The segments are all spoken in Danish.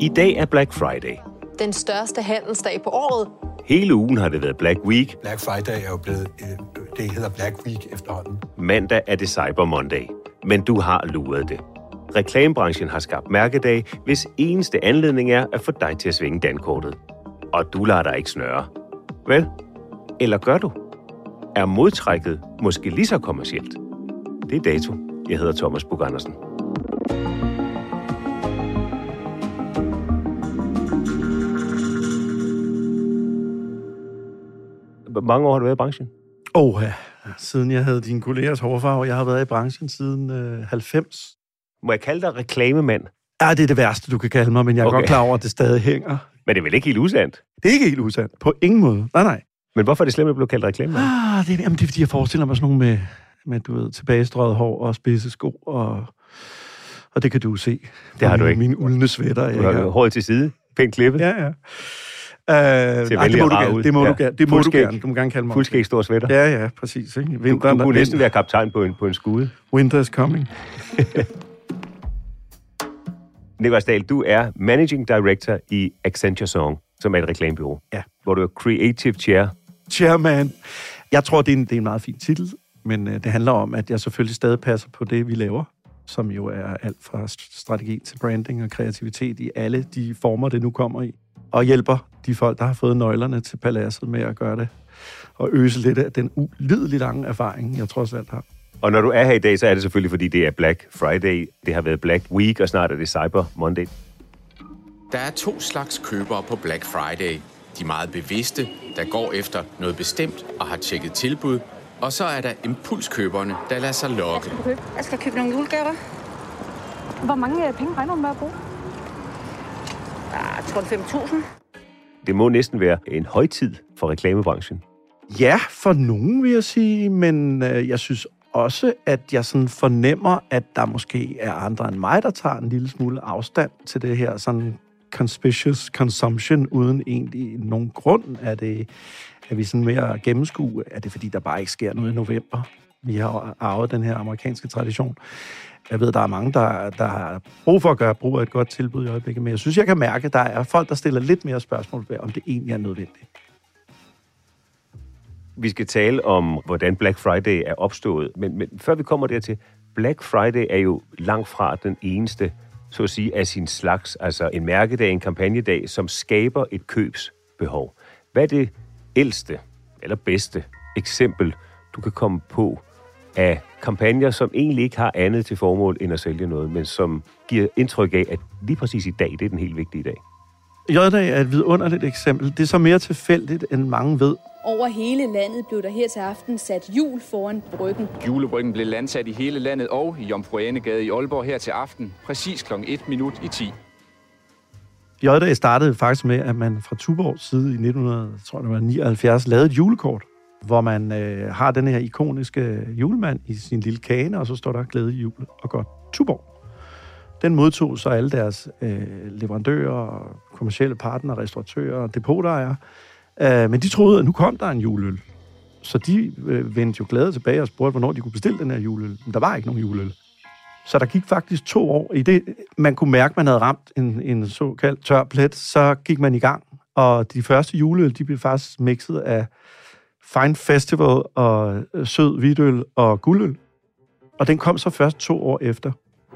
I dag er Black Friday. Den største handelsdag på året. Hele ugen har det været Black Week. Black Friday er jo blevet, øh, det hedder Black Week efterhånden. Mandag er det Cyber Monday. Men du har luret det. Reklamebranchen har skabt mærkedag, hvis eneste anledning er at få dig til at svinge dankortet. Og du lader dig ikke snøre. Vel? Eller gør du? Er modtrækket måske lige så kommercielt? Det er dato. Jeg hedder Thomas Bug Andersen. Hvor mange år har du været i branchen? Åh, ja. Siden jeg havde dine kollegers hårfarve. Jeg har været i branchen siden øh, 90. Må jeg kalde dig reklamemand? Ja, det er det værste, du kan kalde mig, men jeg er okay. Okay. godt klar over, at det stadig hænger. Men det er vel ikke helt usandt? Det er ikke helt usandt. På ingen måde. Nej, nej. Men hvorfor er det slemt at blive kaldt reklamemand? Ah, det, er, jamen, det er, fordi jeg forestiller mig sådan nogle med, med du ved, tilbagestrøget hår og spidse sko, og, og det kan du se. Det har du ikke. Mine uldne svætter. Du har håret til side, pænt klippet. Ja, ja. Uh, nej, det må du gerne. Det må Ja. du gerne. Det må du gerne. Du må gerne kalde mig. Fuldskæg stor sweater. Ja, ja, præcis. Ikke? Du, du Vinteren, kunne næsten være kaptajn på en, på en skude. Winter is coming. Nikolaj Dahl, du er Managing Director i Accenture Song, som er et reklamebureau. Ja. Hvor du er Creative Chair. Chairman. Jeg tror, det er en, det er en meget fin titel, men øh, det handler om, at jeg selvfølgelig stadig passer på det, vi laver, som jo er alt fra st- strategi til branding og kreativitet i alle de former, det nu kommer i, og hjælper de folk, der har fået nøglerne til paladset med at gøre det, og øse lidt af den ulideligt lange erfaring, jeg trods alt har. Og når du er her i dag, så er det selvfølgelig, fordi det er Black Friday, det har været Black Week, og snart er det Cyber Monday. Der er to slags købere på Black Friday. De meget bevidste, der går efter noget bestemt og har tjekket tilbud. Og så er der impulskøberne, der lader sig lokke. Jeg skal købe nogle julegaver. Hvor mange øh, penge regner du med at bruge? Ah, Jeg tror, det er 5.000. Det må næsten være en højtid for reklamebranchen. Ja, for nogen vil jeg sige, men øh, jeg synes også, at jeg sådan fornemmer, at der måske er andre end mig, der tager en lille smule afstand til det her sådan conspicuous consumption, uden egentlig nogen grund. Er det, er vi sådan mere at gennemskue? Er det fordi, der bare ikke sker noget i november? Vi har arvet den her amerikanske tradition. Jeg ved, der er mange, der, der har brug for at gøre brug af et godt tilbud i øjeblikket, men jeg synes, jeg kan mærke, at der er folk, der stiller lidt mere spørgsmål ved, om det egentlig er nødvendigt. Vi skal tale om, hvordan Black Friday er opstået. Men, men før vi kommer dertil, Black Friday er jo langt fra den eneste, så at sige, af sin slags. Altså en mærkedag, en kampagnedag, som skaber et købsbehov. Hvad er det ældste eller bedste eksempel, du kan komme på af kampagner, som egentlig ikke har andet til formål end at sælge noget, men som giver indtryk af, at lige præcis i dag, det er den helt vigtige dag. J-dag er et vidunderligt eksempel. Det er så mere tilfældigt, end mange ved. Over hele landet blev der her til aften sat jul foran bryggen. Julebryggen blev landsat i hele landet og i Jomfru Anegade i Aalborg her til aften, præcis kl. 1 minut i 10. J-dag startede faktisk med, at man fra Tuborgs side i 1979 lavede et julekort, hvor man øh, har den her ikoniske julemand i sin lille kane, og så står der glæde jul og godt Tuborg. Den modtog så alle deres øh, leverandører, kommersielle partnere, restauratører og depotejere. Øh, men de troede, at nu kom der en juleøl. Så de øh, vendte jo glade tilbage og spurgte, hvornår de kunne bestille den her juleøl. Men der var ikke nogen juleøl. Så der gik faktisk to år. I det, man kunne mærke, at man havde ramt en, en såkaldt tør plet, så gik man i gang. Og de første juleøl, de blev faktisk mixet af Fine Festival og øh, sød hvidøl og guldøl. Og den kom så først to år efter.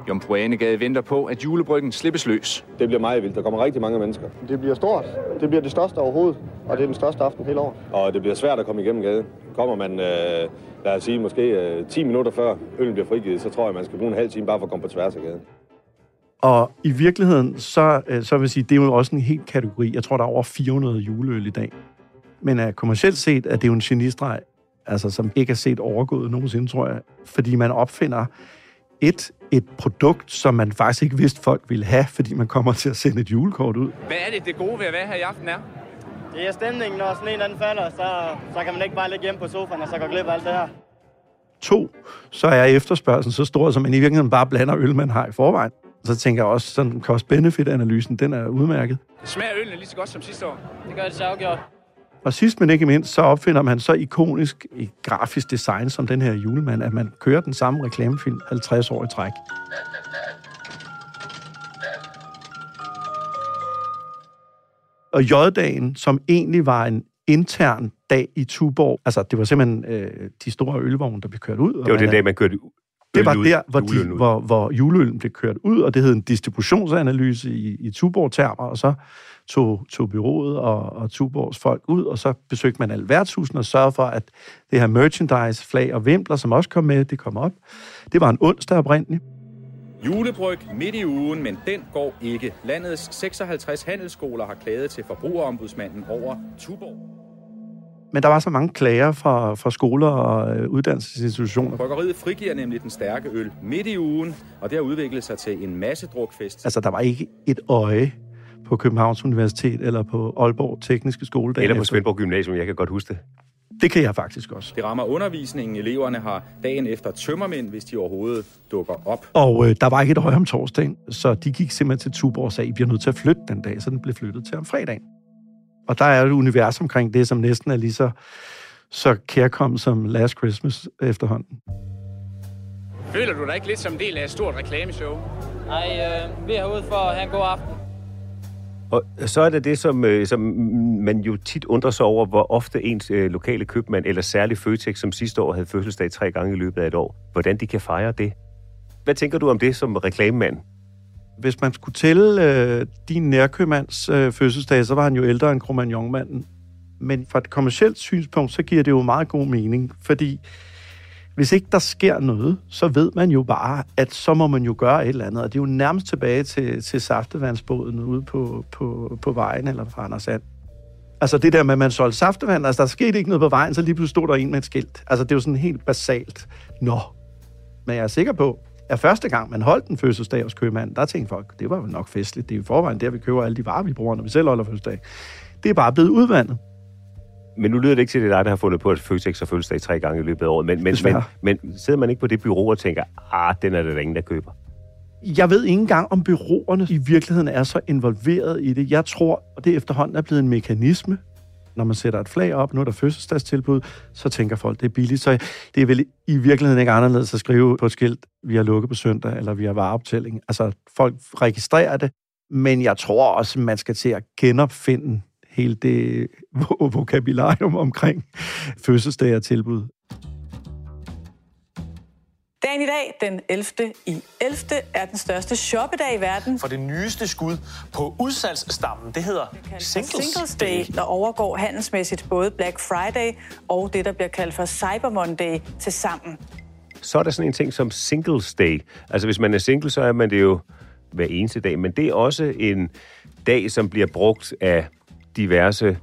Jomfru Anegade venter på, at julebryggen slippes løs. Det bliver meget vildt. Der kommer rigtig mange mennesker. Det bliver stort. Det bliver det største overhovedet, og det er den største aften hele året. Og det bliver svært at komme igennem gaden. Kommer man, øh, lad os sige, måske øh, 10 minutter før øllen bliver frigivet, så tror jeg, man skal bruge en halv time bare for at komme på tværs af gaden. Og i virkeligheden, så, øh, så vil jeg sige, det er jo også en helt kategori. Jeg tror, der er over 400 juleøl i dag. Men uh, kommercielt set er det jo en genistreg, altså, som ikke er set overgået nogensinde, tror jeg. Fordi man opfinder et, et produkt, som man faktisk ikke vidste, folk ville have, fordi man kommer til at sende et julekort ud. Hvad er det, det gode ved at være her i aften er? Det er stemningen, når sådan en anden falder, så, så kan man ikke bare ligge hjemme på sofaen og så gå glip af alt det her. To, så er efterspørgselen så stor, som man i virkeligheden bare blander øl, man har i forvejen. Så tænker jeg også, sådan cost-benefit-analysen, den er udmærket. Smager øllen lige så godt som sidste år? Det gør det så afgjort. Og sidst men ikke mindst, så opfinder man så ikonisk i grafisk design som den her julemand, at man kører den samme reklamefilm 50 år i træk. Og J-dagen, som egentlig var en intern dag i Tuborg, altså det var simpelthen øh, de store ølvogne, der blev kørt ud. Det var den dag, man kørte det var der, hvor, de, hvor, hvor juleøllen blev kørt ud, og det hed en distributionsanalyse i, i Tuborg-termer, og så tog, tog byrådet og, og Tuborgs folk ud, og så besøgte man alle værtshusene og sørgede for, at det her merchandise, flag og vimpler, som også kom med, det kom op. Det var en onsdag oprindeligt. Julebryg midt i ugen, men den går ikke. Landets 56 handelsskoler har klaget til forbrugerombudsmanden over Tuborg. Men der var så mange klager fra, fra skoler og øh, uddannelsesinstitutioner. Bryggeriet frigiver nemlig den stærke øl midt i ugen, og det har udviklet sig til en masse drukfest. Altså, der var ikke et øje på Københavns Universitet eller på Aalborg Tekniske Skole. Eller på Svendborg Gymnasium, jeg kan godt huske det. Det kan jeg faktisk også. Det rammer undervisningen. Eleverne har dagen efter tømmermænd, hvis de overhovedet dukker op. Og øh, der var ikke et øje om torsdagen, så de gik simpelthen til Tuborg og sagde, at I bliver nødt til at flytte den dag, så den blev flyttet til om fredagen. Og der er et univers omkring det, som næsten er lige så, så kærkommet som Last Christmas efterhånden. Føler du dig ikke lidt som en del af et stort reklameshow? Nej, øh, vi er herude for at have en god aften. Og så er det det, som, øh, som man jo tit undrer sig over, hvor ofte ens øh, lokale købmand, eller særligt Føtex, som sidste år havde fødselsdag tre gange i løbet af et år, hvordan de kan fejre det. Hvad tænker du om det som reklamemand? Hvis man skulle tælle øh, din nærkøbmands øh, fødselsdag, så var han jo ældre end Cromagnon-manden. Men fra et kommersielt synspunkt, så giver det jo meget god mening, fordi hvis ikke der sker noget, så ved man jo bare, at så må man jo gøre et eller andet. Og det er jo nærmest tilbage til, til saftevandsbåden ude på, på, på vejen eller på Anders Sand. Altså det der med, at man solgte saftevand, altså der skete ikke noget på vejen, så lige pludselig stod der en med et skilt. Altså det er jo sådan helt basalt. Nå. Men jeg er sikker på, at første gang man holdt en fødselsdag hos købmanden, der tænkte folk, det var jo nok festligt. Det er jo forvejen der, vi køber alle de varer, vi bruger, når vi selv holder fødselsdag. Det er bare blevet udvandet. Men nu lyder det ikke til, at det er dig, der har fundet på, at Føtex har fødselsdag tre gange i løbet af året. Men, men, men, men sidder man ikke på det bureau og tænker, ah, den er der ingen, der køber? Jeg ved ikke engang, om byråerne i virkeligheden er så involveret i det. Jeg tror, at det efterhånden er blevet en mekanisme. Når man sætter et flag op, nu er der fødselsdagstilbud, så tænker folk, det er billigt. Så det er vel i virkeligheden ikke anderledes at skrive på et skilt, vi har lukket på søndag, eller vi har vareoptælling. Altså, folk registrerer det, men jeg tror også, man skal til at genopfinde hele det vokabularium omkring fødselsdag og tilbud. Dagen i dag, den 11. i 11. er den største shoppedag i verden. For det nyeste skud på udsalgsstammen, det hedder Singles, Singles Day, der overgår handelsmæssigt både Black Friday og det, der bliver kaldt for Cyber Monday til sammen. Så er der sådan en ting som Singles Day. Altså hvis man er single, så er man det jo hver eneste dag, men det er også en dag, som bliver brugt af diverse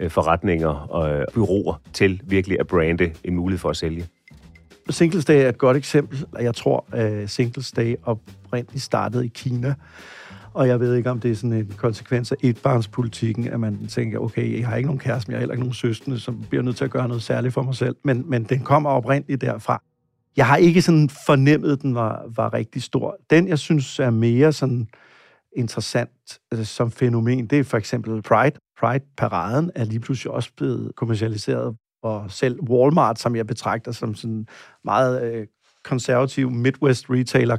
øh, forretninger og øh, byråer til virkelig at brande en mulighed for at sælge. Singles Day er et godt eksempel. Jeg tror, at Singles Day oprindeligt startede i Kina. Og jeg ved ikke, om det er sådan en konsekvens af etbarnspolitikken, at man tænker, okay, jeg har ikke nogen kæreste, men jeg har heller ikke nogen søskende, som bliver nødt til at gøre noget særligt for mig selv. Men, men den kommer oprindeligt derfra. Jeg har ikke sådan fornemmet, at den var, var rigtig stor. Den, jeg synes er mere sådan interessant altså, som fænomen, det er for eksempel Pride. Pride-paraden er lige pludselig også blevet kommercialiseret, og selv Walmart, som jeg betragter som sådan meget øh, konservativ Midwest retailer,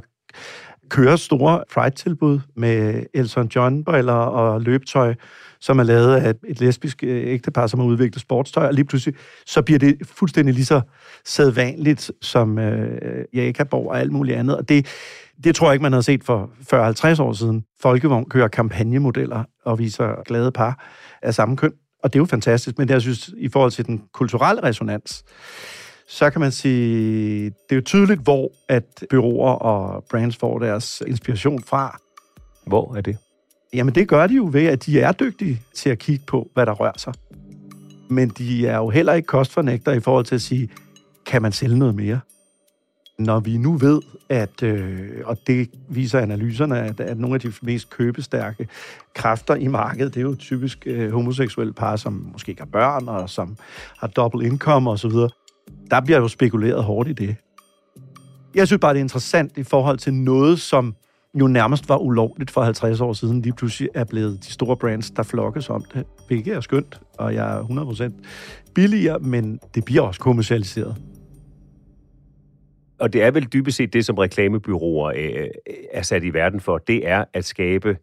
kører store Pride-tilbud med Elton John-briller og løbetøj, som er lavet af et lesbisk øh, ægtepar, som har udviklet sportstøj, og lige pludselig så bliver det fuldstændig lige så sædvanligt som øh, Jakaborg og alt muligt andet. Og det, det tror jeg ikke, man havde set for 40-50 år siden. Folkevogn kører kampagnemodeller og viser glade par af samme køn. Og det er jo fantastisk, men jeg synes, i forhold til den kulturelle resonans, så kan man sige, det er jo tydeligt, hvor at byråer og brands får deres inspiration fra. Hvor er det? Jamen det gør de jo ved, at de er dygtige til at kigge på, hvad der rører sig. Men de er jo heller ikke kostfornægter i forhold til at sige, kan man sælge noget mere? Når vi nu ved, at, øh, og det viser analyserne, at, at nogle af de mest købestærke kræfter i markedet, det er jo typisk øh, homoseksuelle par, som måske ikke har børn, og som har dobbelt indkomst osv., der bliver jo spekuleret hårdt i det. Jeg synes bare, det er interessant i forhold til noget, som jo nærmest var ulovligt for 50 år siden, lige pludselig er blevet de store brands, der flokkes om det, hvilket er skønt, og jeg er 100% billigere, men det bliver også kommercialiseret. Og det er vel dybest set det, som reklamebyråer øh, øh, er sat i verden for, det er at skabe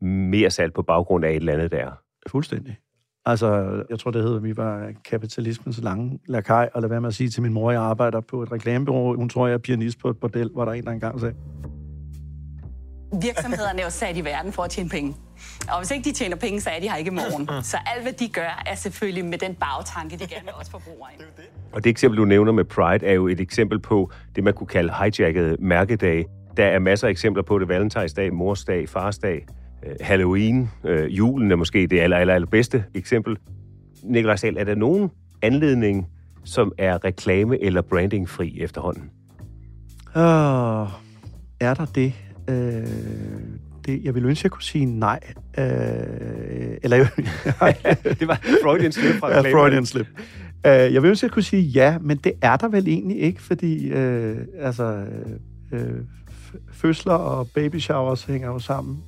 mere salg på baggrund af et eller andet der. Fuldstændig. Altså, jeg tror, det hedder, at vi var kapitalismens lange lakaj, og lad være med at sige til min mor, at jeg arbejder på et reklamebureau. Hun tror, jeg er pianist på et bordel, hvor der en, der engang sagde. Virksomhederne er jo sat i verden for at tjene penge. Og hvis ikke de tjener penge, så er de her ikke i morgen. Så alt, hvad de gør, er selvfølgelig med den bagtanke, de gerne vil også forbrugere ind. Og det eksempel, du nævner med Pride, er jo et eksempel på det, man kunne kalde hijacket mærkedage. Der er masser af eksempler på det. Valentinsdag, morsdag, farsdag, øh, Halloween, øh, julen er måske det aller, aller, aller bedste eksempel. Nikolaj Sahl, er der nogen anledning, som er reklame- eller brandingfri efterhånden? Åh, er der det? Øh, det? Jeg vil ønske, at jeg kunne sige nej. Øh, eller, det var Freudian slip fra ja, Freudian slip. Øh, jeg vil ønske, at jeg kunne sige ja, men det er der vel egentlig ikke, fordi øh, altså, øh, fødsler og baby showers hænger jo sammen.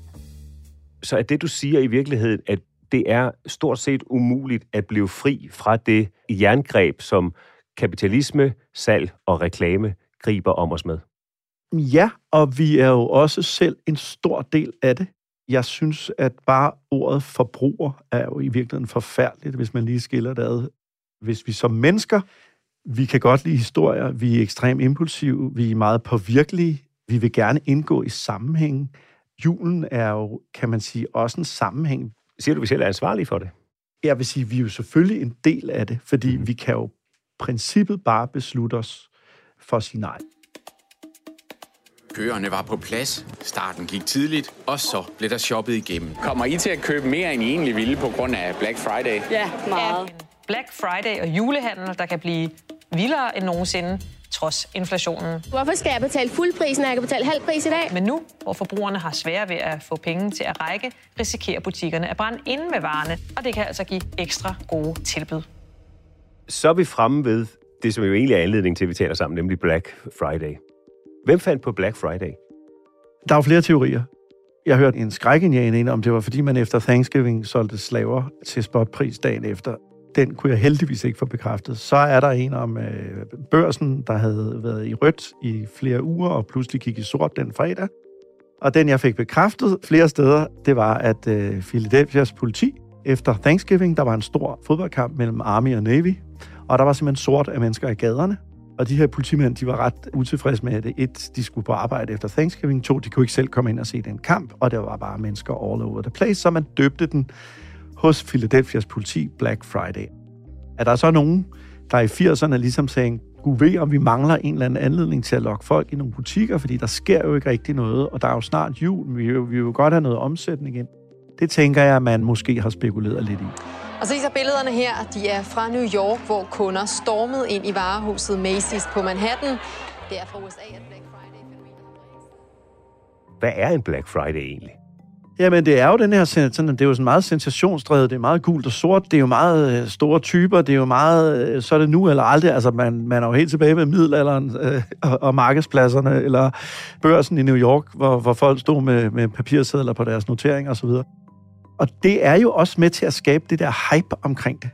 Så er det, du siger i virkeligheden, at det er stort set umuligt at blive fri fra det jerngreb, som kapitalisme, salg og reklame griber om os med? Ja, og vi er jo også selv en stor del af det. Jeg synes, at bare ordet forbruger er jo i virkeligheden forfærdeligt, hvis man lige skiller det ad. Hvis vi som mennesker, vi kan godt lide historier, vi er ekstremt impulsive, vi er meget påvirkelige, vi vil gerne indgå i sammenhæng. Julen er jo, kan man sige, også en sammenhæng. Siger du, vi selv er ansvarlige for det? Jeg vil sige, vi er jo selvfølgelig en del af det, fordi mm. vi kan jo princippet bare beslutte os for at sige nej. Køerne var på plads, starten gik tidligt, og så blev der shoppet igennem. Kommer I til at købe mere, end I egentlig ville på grund af Black Friday? Ja, meget. Black Friday og julehandel, der kan blive vildere end nogensinde, trods inflationen. Hvorfor skal jeg betale fuld pris, når jeg kan betale halv pris i dag? Men nu, hvor forbrugerne har svære ved at få penge til at række, risikerer butikkerne at brænde inde med varerne, og det kan altså give ekstra gode tilbud. Så er vi fremme ved det, som jo egentlig er anledning til, at vi taler sammen, nemlig Black Friday. Hvem fandt på Black Friday? Der er jo flere teorier. Jeg hørte en skrækinjane om det var, fordi man efter Thanksgiving solgte slaver til spotpris dagen efter. Den kunne jeg heldigvis ikke få bekræftet. Så er der en om øh, børsen, der havde været i rødt i flere uger, og pludselig gik i sort den fredag. Og den, jeg fik bekræftet flere steder, det var, at øh, Philadelphias politi efter Thanksgiving, der var en stor fodboldkamp mellem Army og Navy, og der var simpelthen sort af mennesker i gaderne. Og de her politimænd, de var ret utilfredse med, at et, de skulle på arbejde efter Thanksgiving, to, de kunne ikke selv komme ind og se den kamp, og der var bare mennesker all over the place, så man døbte den hos Philadelphias politi Black Friday. Er der så nogen, der i 80'erne ligesom sagde, gud ved, om vi mangler en eller anden anledning til at lokke folk i nogle butikker, fordi der sker jo ikke rigtig noget, og der er jo snart jul, vi vi vil jo godt have noget omsætning ind. Det tænker jeg, at man måske har spekuleret lidt i. Og så viser billederne her, de er fra New York, hvor kunder stormede ind i varehuset Macy's på Manhattan. Det er fra USA, at Black Friday Hvad er en Black Friday egentlig? Jamen, det er jo den her, sådan, det er jo sådan meget sensationsdrevet, det er meget gult og sort, det er jo meget øh, store typer, det er jo meget, øh, så er det nu eller aldrig, altså man, man er jo helt tilbage ved middelalderen øh, og, og markedspladserne, eller børsen i New York, hvor, hvor folk stod med, med papirsedler på deres noteringer osv. Og det er jo også med til at skabe det der hype omkring det.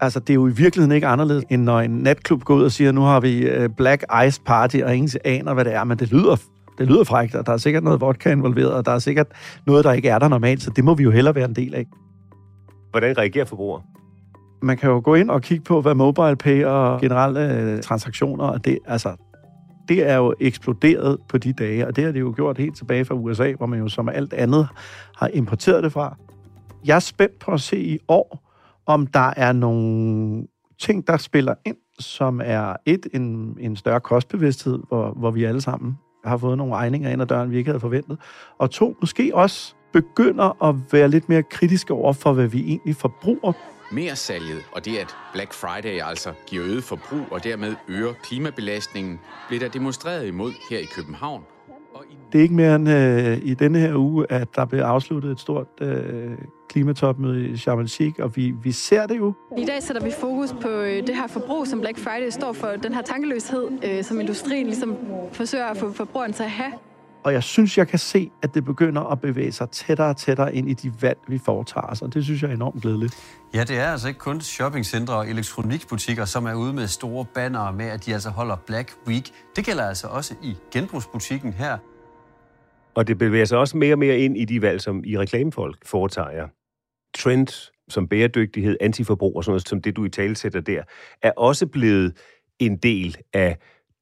Altså, det er jo i virkeligheden ikke anderledes, end når en natklub går ud og siger, nu har vi øh, Black Ice Party, og ingen aner, hvad det er, men det lyder det lyder frækt, og der er sikkert noget vodka involveret, og der er sikkert noget, der ikke er der normalt, så det må vi jo hellere være en del af. Hvordan reagerer forbrugere? Man kan jo gå ind og kigge på, hvad mobile pay og generelle øh, transaktioner, og det, altså, det er jo eksploderet på de dage, og det har det jo gjort helt tilbage fra USA, hvor man jo som alt andet har importeret det fra. Jeg er spændt på at se i år, om der er nogle ting, der spiller ind, som er et, en, en større kostbevidsthed, hvor, hvor vi alle sammen har fået nogle regninger ind ad døren, vi ikke havde forventet. Og to, måske også begynder at være lidt mere kritiske over for, hvad vi egentlig forbruger. Mere salget og det, at Black Friday altså giver øget forbrug og dermed øger klimabelastningen, blev der demonstreret imod her i København. Det er ikke mere end øh, i denne her uge, at der blev afsluttet et stort øh, klimatopmøde i Sharm el-Sheikh, og vi, vi ser det jo. I dag sætter vi fokus på øh, det her forbrug, som Black Friday står for, den her tankeløshed, øh, som industrien ligesom forsøger at få forbrugeren til at have. Og jeg synes, jeg kan se, at det begynder at bevæge sig tættere og tættere ind i de valg, vi foretager os, og det synes jeg er enormt glædeligt. Ja, det er altså ikke kun shoppingcentre og elektronikbutikker, som er ude med store bannere med, at de altså holder Black Week. Det gælder altså også i genbrugsbutikken her. Og det bevæger sig også mere og mere ind i de valg, som i reklamefolk foretager. Trends som bæredygtighed, antiforbrug og sådan noget, som det du i tale sætter der, er også blevet en del af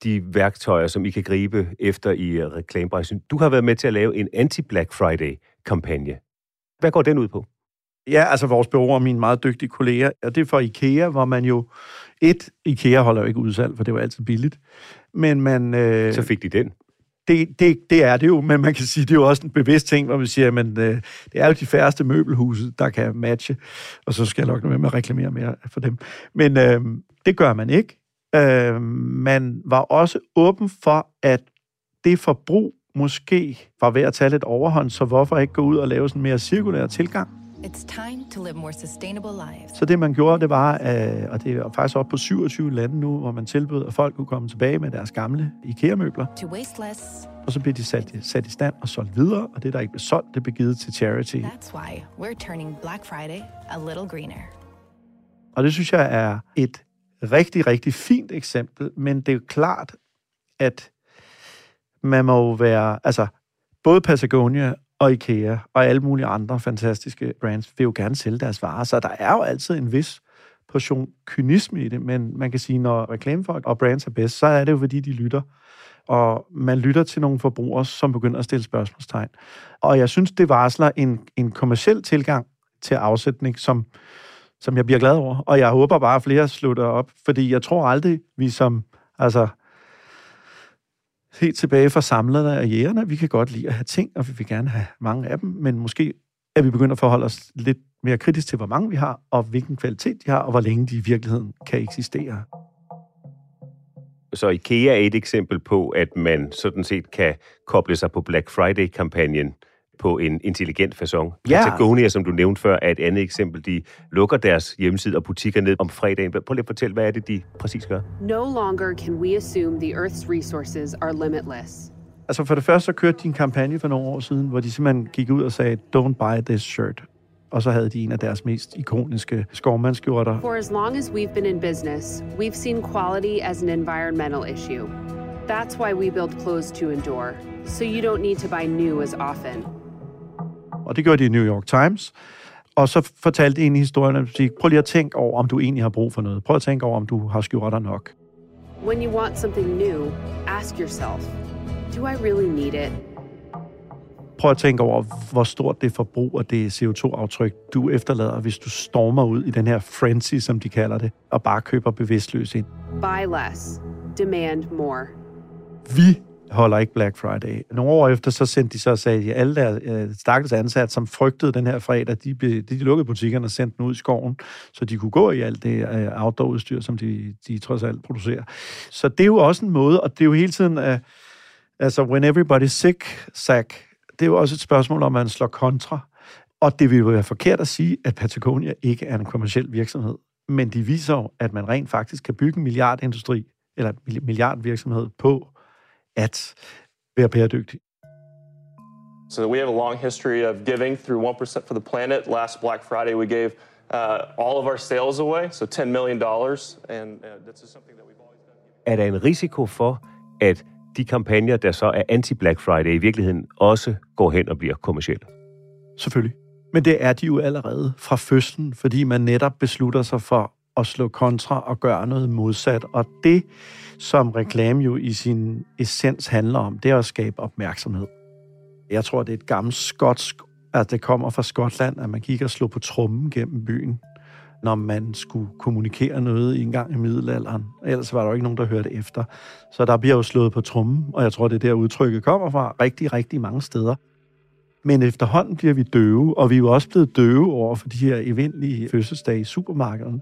de værktøjer, som I kan gribe efter i reklamebranchen. Du har været med til at lave en anti-Black Friday-kampagne. Hvad går den ud på? Ja, altså vores bureau og mine meget dygtige kolleger, og det er for IKEA, hvor man jo... Et, IKEA holder jo ikke udsalg, for det var altid billigt. Men man... Øh, Så fik de den det, det, det er det jo, men man kan sige, det er jo også en bevidst ting, hvor vi siger, at øh, det er jo de færreste møbelhuse, der kan matche, og så skal jeg nok med at reklamere mere for dem. Men øh, det gør man ikke. Øh, man var også åben for, at det forbrug måske var ved at tage lidt overhånd, så hvorfor ikke gå ud og lave sådan en mere cirkulær tilgang? It's time to live more sustainable lives. Så det, man gjorde, det var, øh, og det er faktisk op på 27 lande nu, hvor man tilbød, at folk kunne komme tilbage med deres gamle IKEA-møbler. To waste less. Og så blev de sat, sat i stand og solgt videre, og det, der ikke blev solgt, det blev givet til charity. That's why we're turning Black Friday a little greener. Og det synes jeg er et rigtig, rigtig fint eksempel, men det er jo klart, at man må jo være, altså både Patagonia og IKEA og alle mulige andre fantastiske brands vil jo gerne sælge deres varer, så der er jo altid en vis portion kynisme i det, men man kan sige, når reklamefolk og brands er bedst, så er det jo, fordi de lytter. Og man lytter til nogle forbrugere, som begynder at stille spørgsmålstegn. Og jeg synes, det varsler en, en kommersiel tilgang til afsætning, som, som jeg bliver glad over. Og jeg håber bare, at flere slutter op, fordi jeg tror aldrig, vi som altså, helt tilbage fra samlerne og jægerne. Vi kan godt lide at have ting, og vi vil gerne have mange af dem, men måske er vi begyndt at forholde os lidt mere kritisk til, hvor mange vi har, og hvilken kvalitet de har, og hvor længe de i virkeligheden kan eksistere. Så IKEA er et eksempel på, at man sådan set kan koble sig på Black Friday-kampagnen på en intelligent façon. Ja. Patagonia, som du nævnte før, er et andet eksempel. De lukker deres hjemmeside og butikker ned om fredagen. Prøv lige at fortælle, hvad er det, de præcis gør? No longer can we assume the Earth's resources are limitless. Altså for det første så kørte de en kampagne for nogle år siden, hvor de simpelthen gik ud og sagde, don't buy this shirt. Og så havde de en af deres mest ikoniske skovmandskjorter. For as long as we've been in business, we've seen quality as an environmental issue. That's why we build clothes to endure, so you don't need to buy new as often. Og det gjorde de i New York Times. Og så fortalte en historie, at sige, prøv lige at tænke over, om du egentlig har brug for noget. Prøv at tænke over, om du har skjorter nok. When you want something new, ask yourself, do I really need it? Prøv at tænke over, hvor stort det forbrug og det CO2-aftryk, du efterlader, hvis du stormer ud i den her frenzy, som de kalder det, og bare køber bevidstløs ind. Buy less. Demand more. Vi holder ikke Black Friday. Nogle år efter, så sendte de så og sagde, at alle der øh, stakkels ansat, som frygtede den her fredag, de, de, de lukkede butikkerne og sendte den ud i skoven, så de kunne gå i alt det øh, outdoor-udstyr, som de, de trods alt producerer. Så det er jo også en måde, og det er jo hele tiden, øh, altså when everybody's sick, sack, det er jo også et spørgsmål, om man slår kontra. Og det vil jo være forkert at sige, at Patagonia ikke er en kommersiel virksomhed. Men de viser jo, at man rent faktisk kan bygge en milliardindustri, eller en milliardvirksomhed på at være bæredygtig. So we have a long history of giving through 1% for the planet. Last Black Friday, we gave uh, all of our sales away, so $10 million. And uh, that's just something that we've always done. Er der en risiko for, at de kampagner, der så er anti-Black Friday, i virkeligheden også går hen og bliver kommersielle? Selvfølgelig. Men det er de jo allerede fra fødslen, fordi man netop beslutter sig for at slå kontra og gøre noget modsat. Og det, som reklame jo i sin essens handler om, det er at skabe opmærksomhed. Jeg tror, det er et gammelt skotsk, at det kommer fra Skotland, at man gik og slog på trummen gennem byen, når man skulle kommunikere noget i en gang i middelalderen. Ellers var der jo ikke nogen, der hørte efter. Så der bliver jo slået på trummen, og jeg tror, det er der udtrykket kommer fra rigtig, rigtig mange steder. Men efterhånden bliver vi døve, og vi er jo også blevet døve over for de her eventlige fødselsdage i supermarkederne.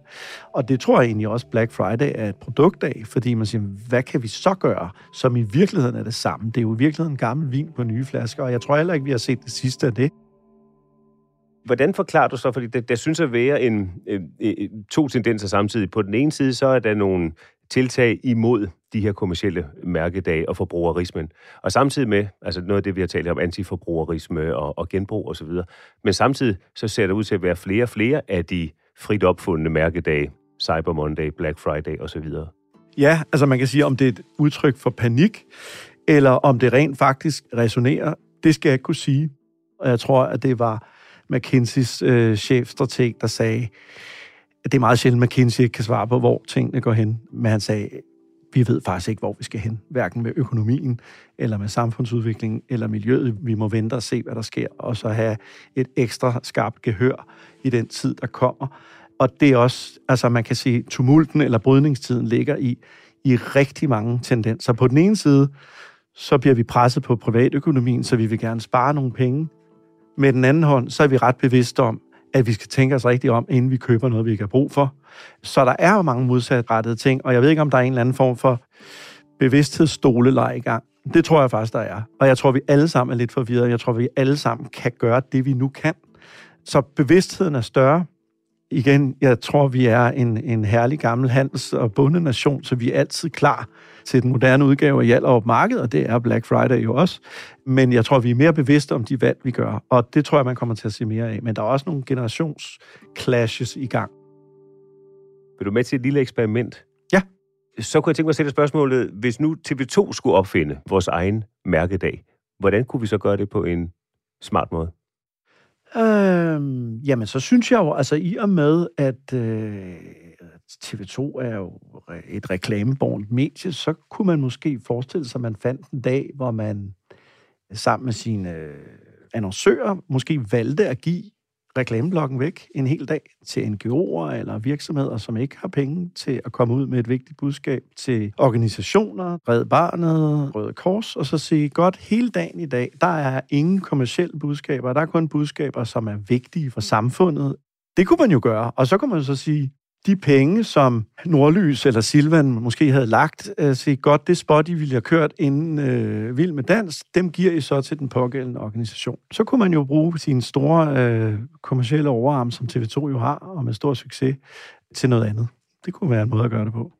Og det tror jeg egentlig også, Black Friday er et produktdag, fordi man siger, hvad kan vi så gøre, som i virkeligheden er det samme? Det er jo i virkeligheden gammel vin på nye flasker, og jeg tror heller ikke, vi har set det sidste af det. Hvordan forklarer du så, fordi der, der synes at være en, øh, øh, to tendenser samtidig. På den ene side, så er der nogle tiltag imod de her kommersielle mærkedage og forbrugerismen. Og samtidig med, altså noget af det, vi har talt om, antiforbrugerisme og, og genbrug osv., men samtidig så ser der ud til at være flere og flere af de frit opfundne mærkedage, Cyber Monday, Black Friday osv. Ja, altså man kan sige, om det er et udtryk for panik, eller om det rent faktisk resonerer, det skal jeg ikke kunne sige. Og jeg tror, at det var McKinseys øh, chefstrateg, der sagde, det er meget sjældent, at McKinsey kan svare på, hvor tingene går hen. Men han sagde, vi ved faktisk ikke, hvor vi skal hen, hverken med økonomien, eller med samfundsudviklingen, eller miljøet. Vi må vente og se, hvad der sker, og så have et ekstra skarpt gehør i den tid, der kommer. Og det er også, altså man kan sige, tumulten eller brydningstiden ligger i, i rigtig mange tendenser. På den ene side, så bliver vi presset på privatøkonomien, så vi vil gerne spare nogle penge. Med den anden hånd, så er vi ret bevidste om, at vi skal tænke os rigtigt om, inden vi køber noget, vi ikke har brug for. Så der er jo mange modsatrettede ting, og jeg ved ikke, om der er en eller anden form for bevidsthedsstoleleg i gang. Det tror jeg faktisk, der er. Og jeg tror, vi alle sammen er lidt forvirrede. Jeg tror, vi alle sammen kan gøre det, vi nu kan. Så bevidstheden er større. Igen, jeg tror, vi er en, en herlig gammel handels- og bundenation, så vi er altid klar til den moderne udgave af Hjallerup Marked, og det er Black Friday jo også. Men jeg tror, vi er mere bevidste om de valg, vi gør, og det tror jeg, man kommer til at se mere af. Men der er også nogle generationsclashes i gang. Vil du med til et lille eksperiment? Ja. Så kunne jeg tænke mig at sætte spørgsmålet, hvis nu TV2 skulle opfinde vores egen mærkedag, hvordan kunne vi så gøre det på en smart måde? Øhm, jamen, så synes jeg jo, altså i og med, at øh, TV2 er jo et reklamebornt medie, så kunne man måske forestille sig, at man fandt en dag, hvor man sammen med sine øh, annoncører måske valgte at give reklameblokken væk en hel dag til NGO'er eller virksomheder, som ikke har penge til at komme ud med et vigtigt budskab til organisationer, Red Barnet, Røde Kors, og så sige, godt, hele dagen i dag, der er ingen kommersielle budskaber, der er kun budskaber, som er vigtige for samfundet. Det kunne man jo gøre, og så kunne man så sige, de penge, som Nordlys eller Silvan måske havde lagt, øh, se godt, det spot, I ville have kørt inden øh, Vild med Dans, dem giver I så til den pågældende organisation. Så kunne man jo bruge sine store øh, kommersielle overarm, som TV2 jo har, og med stor succes, til noget andet. Det kunne være en måde at gøre det på.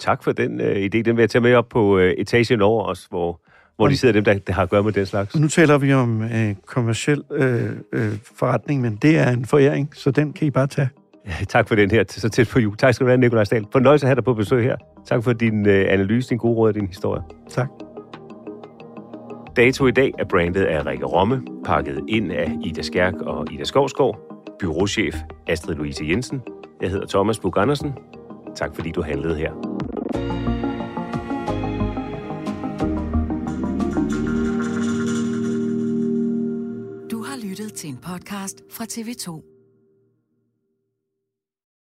Tak for den øh, idé. Den vil jeg tage med op på øh, etagen over os, hvor, hvor de sidder dem, der, der har at gøre med den slags. Nu taler vi om øh, kommersiel øh, øh, forretning, men det er en foræring, så den kan I bare tage. Tak for den her, så tæt på jul. Tak skal du have, Nikolaj Stahl. Fornøjelse at have dig på besøg her. Tak for din øh, analyse, din gode råd og din historie. Tak. Dato i dag er brandet af Rikke Romme, pakket ind af Ida Skærk og Ida Skovskov, byråchef Astrid Louise Jensen. Jeg hedder Thomas Bug Andersen. Tak fordi du handlede her. Du har lyttet til en podcast fra TV2.